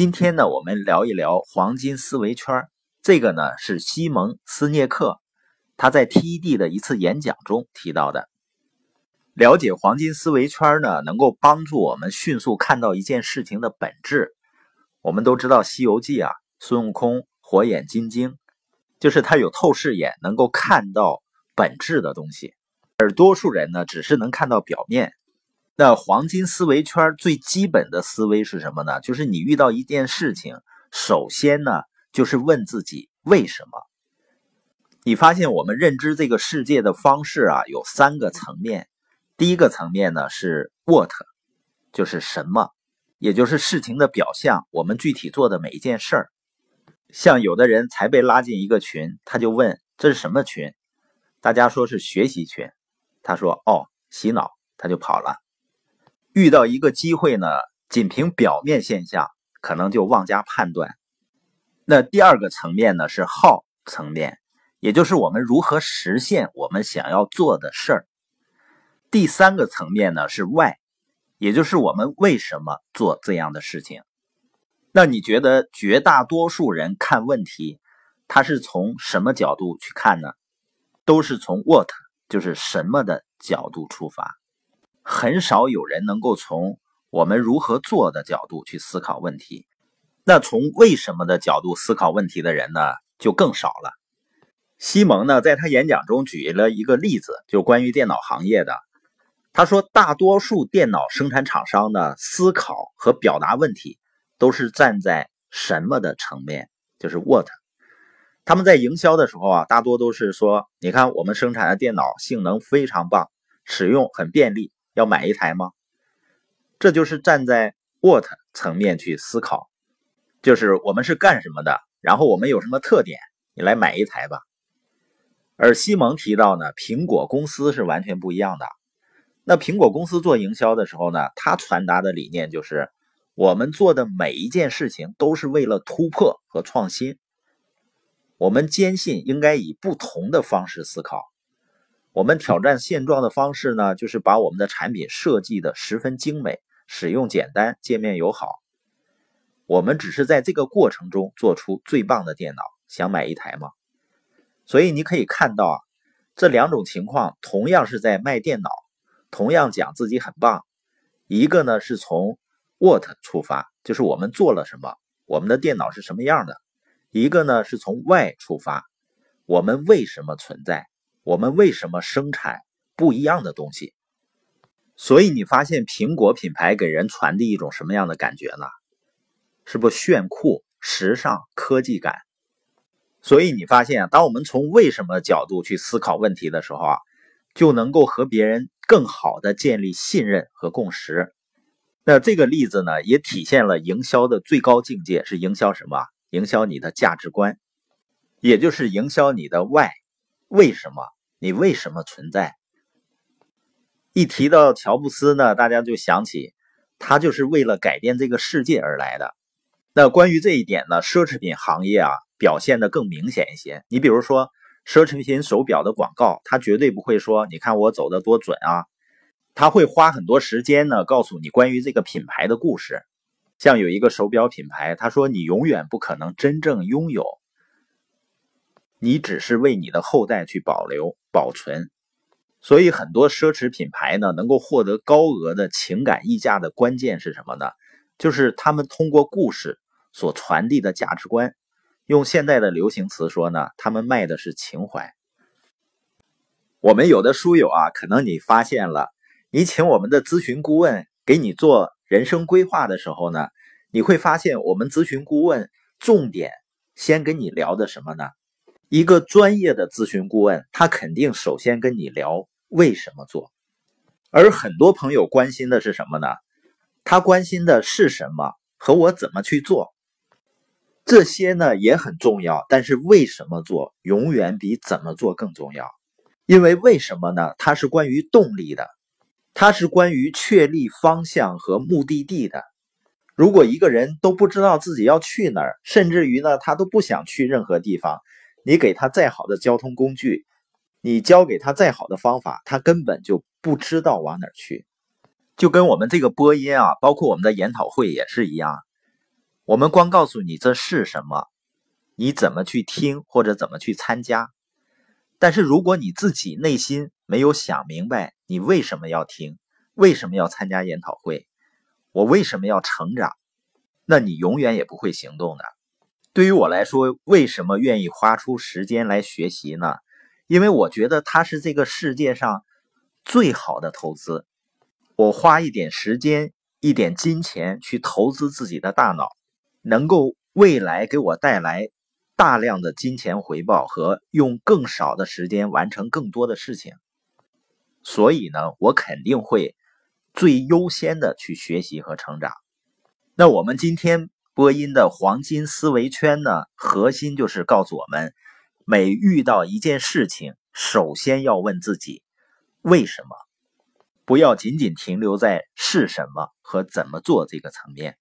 今天呢，我们聊一聊黄金思维圈。这个呢是西蒙斯涅克他在 TED 的一次演讲中提到的。了解黄金思维圈呢，能够帮助我们迅速看到一件事情的本质。我们都知道《西游记》啊，孙悟空火眼金睛，就是他有透视眼，能够看到本质的东西。而多数人呢，只是能看到表面。那黄金思维圈最基本的思维是什么呢？就是你遇到一件事情，首先呢，就是问自己为什么。你发现我们认知这个世界的方式啊，有三个层面。第一个层面呢是 what，就是什么，也就是事情的表象，我们具体做的每一件事儿。像有的人才被拉进一个群，他就问这是什么群？大家说是学习群，他说哦，洗脑，他就跑了。遇到一个机会呢，仅凭表面现象，可能就妄加判断。那第二个层面呢是 how 层面，也就是我们如何实现我们想要做的事儿。第三个层面呢是 why，也就是我们为什么做这样的事情。那你觉得绝大多数人看问题，他是从什么角度去看呢？都是从 what，就是什么的角度出发。很少有人能够从我们如何做的角度去思考问题，那从为什么的角度思考问题的人呢，就更少了。西蒙呢，在他演讲中举了一个例子，就关于电脑行业的。他说，大多数电脑生产厂商呢，思考和表达问题都是站在什么的层面，就是 what。他们在营销的时候啊，大多都是说，你看我们生产的电脑性能非常棒，使用很便利。要买一台吗？这就是站在 what 层面去思考，就是我们是干什么的，然后我们有什么特点，你来买一台吧。而西蒙提到呢，苹果公司是完全不一样的。那苹果公司做营销的时候呢，他传达的理念就是，我们做的每一件事情都是为了突破和创新。我们坚信应该以不同的方式思考。我们挑战现状的方式呢，就是把我们的产品设计的十分精美，使用简单，界面友好。我们只是在这个过程中做出最棒的电脑。想买一台吗？所以你可以看到啊，这两种情况同样是在卖电脑，同样讲自己很棒。一个呢是从 what 出发，就是我们做了什么，我们的电脑是什么样的；一个呢是从 why 出发，我们为什么存在。我们为什么生产不一样的东西？所以你发现苹果品牌给人传递一种什么样的感觉呢？是不炫酷、时尚、科技感？所以你发现，当我们从为什么角度去思考问题的时候啊，就能够和别人更好的建立信任和共识。那这个例子呢，也体现了营销的最高境界是营销什么？营销你的价值观，也就是营销你的 why。为什么你为什么存在？一提到乔布斯呢，大家就想起他就是为了改变这个世界而来的。那关于这一点呢，奢侈品行业啊表现的更明显一些。你比如说奢侈品手表的广告，他绝对不会说“你看我走的多准啊”，他会花很多时间呢告诉你关于这个品牌的故事。像有一个手表品牌，他说：“你永远不可能真正拥有。”你只是为你的后代去保留、保存，所以很多奢侈品牌呢，能够获得高额的情感溢价的关键是什么呢？就是他们通过故事所传递的价值观。用现在的流行词说呢，他们卖的是情怀。我们有的书友啊，可能你发现了，你请我们的咨询顾问给你做人生规划的时候呢，你会发现我们咨询顾问重点先跟你聊的什么呢？一个专业的咨询顾问，他肯定首先跟你聊为什么做，而很多朋友关心的是什么呢？他关心的是什么和我怎么去做，这些呢也很重要，但是为什么做永远比怎么做更重要，因为为什么呢？它是关于动力的，它是关于确立方向和目的地的。如果一个人都不知道自己要去哪儿，甚至于呢他都不想去任何地方。你给他再好的交通工具，你教给他再好的方法，他根本就不知道往哪儿去。就跟我们这个播音啊，包括我们的研讨会也是一样。我们光告诉你这是什么，你怎么去听或者怎么去参加。但是如果你自己内心没有想明白，你为什么要听，为什么要参加研讨会，我为什么要成长，那你永远也不会行动的。对于我来说，为什么愿意花出时间来学习呢？因为我觉得它是这个世界上最好的投资。我花一点时间、一点金钱去投资自己的大脑，能够未来给我带来大量的金钱回报和用更少的时间完成更多的事情。所以呢，我肯定会最优先的去学习和成长。那我们今天。播音的黄金思维圈呢，核心就是告诉我们，每遇到一件事情，首先要问自己为什么，不要仅仅停留在是什么和怎么做这个层面。